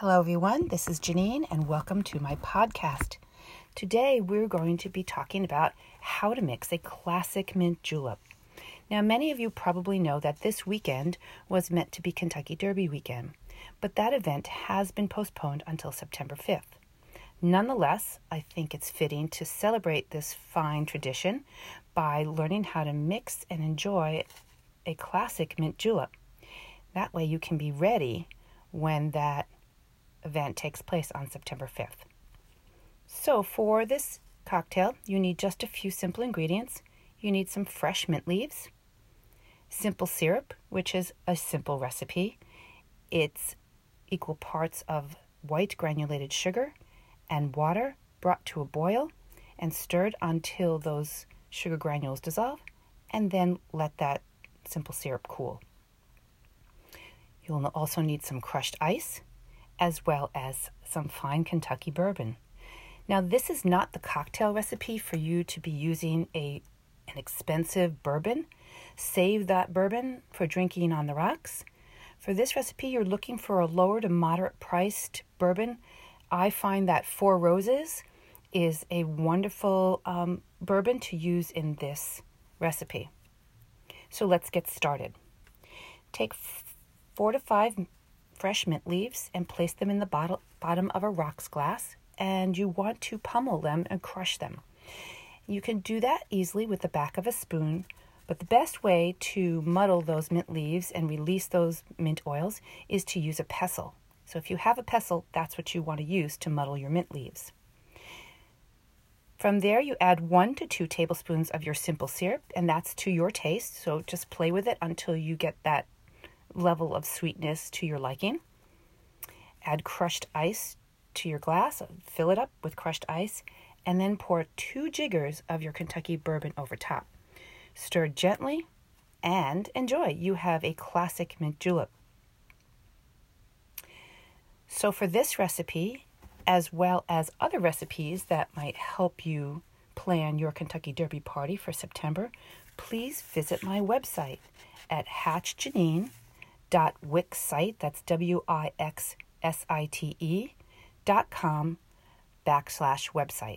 Hello, everyone. This is Janine, and welcome to my podcast. Today, we're going to be talking about how to mix a classic mint julep. Now, many of you probably know that this weekend was meant to be Kentucky Derby weekend, but that event has been postponed until September 5th. Nonetheless, I think it's fitting to celebrate this fine tradition by learning how to mix and enjoy a classic mint julep. That way, you can be ready when that event takes place on September 5th. So, for this cocktail, you need just a few simple ingredients. You need some fresh mint leaves, simple syrup, which is a simple recipe. It's equal parts of white granulated sugar and water brought to a boil and stirred until those sugar granules dissolve, and then let that simple syrup cool. You'll also need some crushed ice, as well as some fine Kentucky bourbon. Now, this is not the cocktail recipe for you to be using a an expensive bourbon. Save that bourbon for drinking on the rocks. For this recipe, you're looking for a lower to moderate priced bourbon. I find that Four Roses is a wonderful um, bourbon to use in this recipe. So let's get started. Take four to five fresh mint leaves and place them in the bottle, bottom of a rocks glass, and you want to pummel them and crush them. You can do that easily with the back of a spoon, but the best way to muddle those mint leaves and release those mint oils is to use a pestle. So if you have a pestle, that's what you want to use to muddle your mint leaves. From there, you add one to two tablespoons of your simple syrup, and that's to your taste. So just play with it until you get that level of sweetness to your liking. Add crushed ice to your glass, fill it up with crushed ice, and then pour two jiggers of your Kentucky bourbon over top. Stir gently and enjoy. You have a classic mint julep. So, for this recipe, as well as other recipes that might help you plan your Kentucky Derby party for September, please visit my website at hatchjanine.com dot wixsite that's w-i-x-s-i-t-e dot com backslash website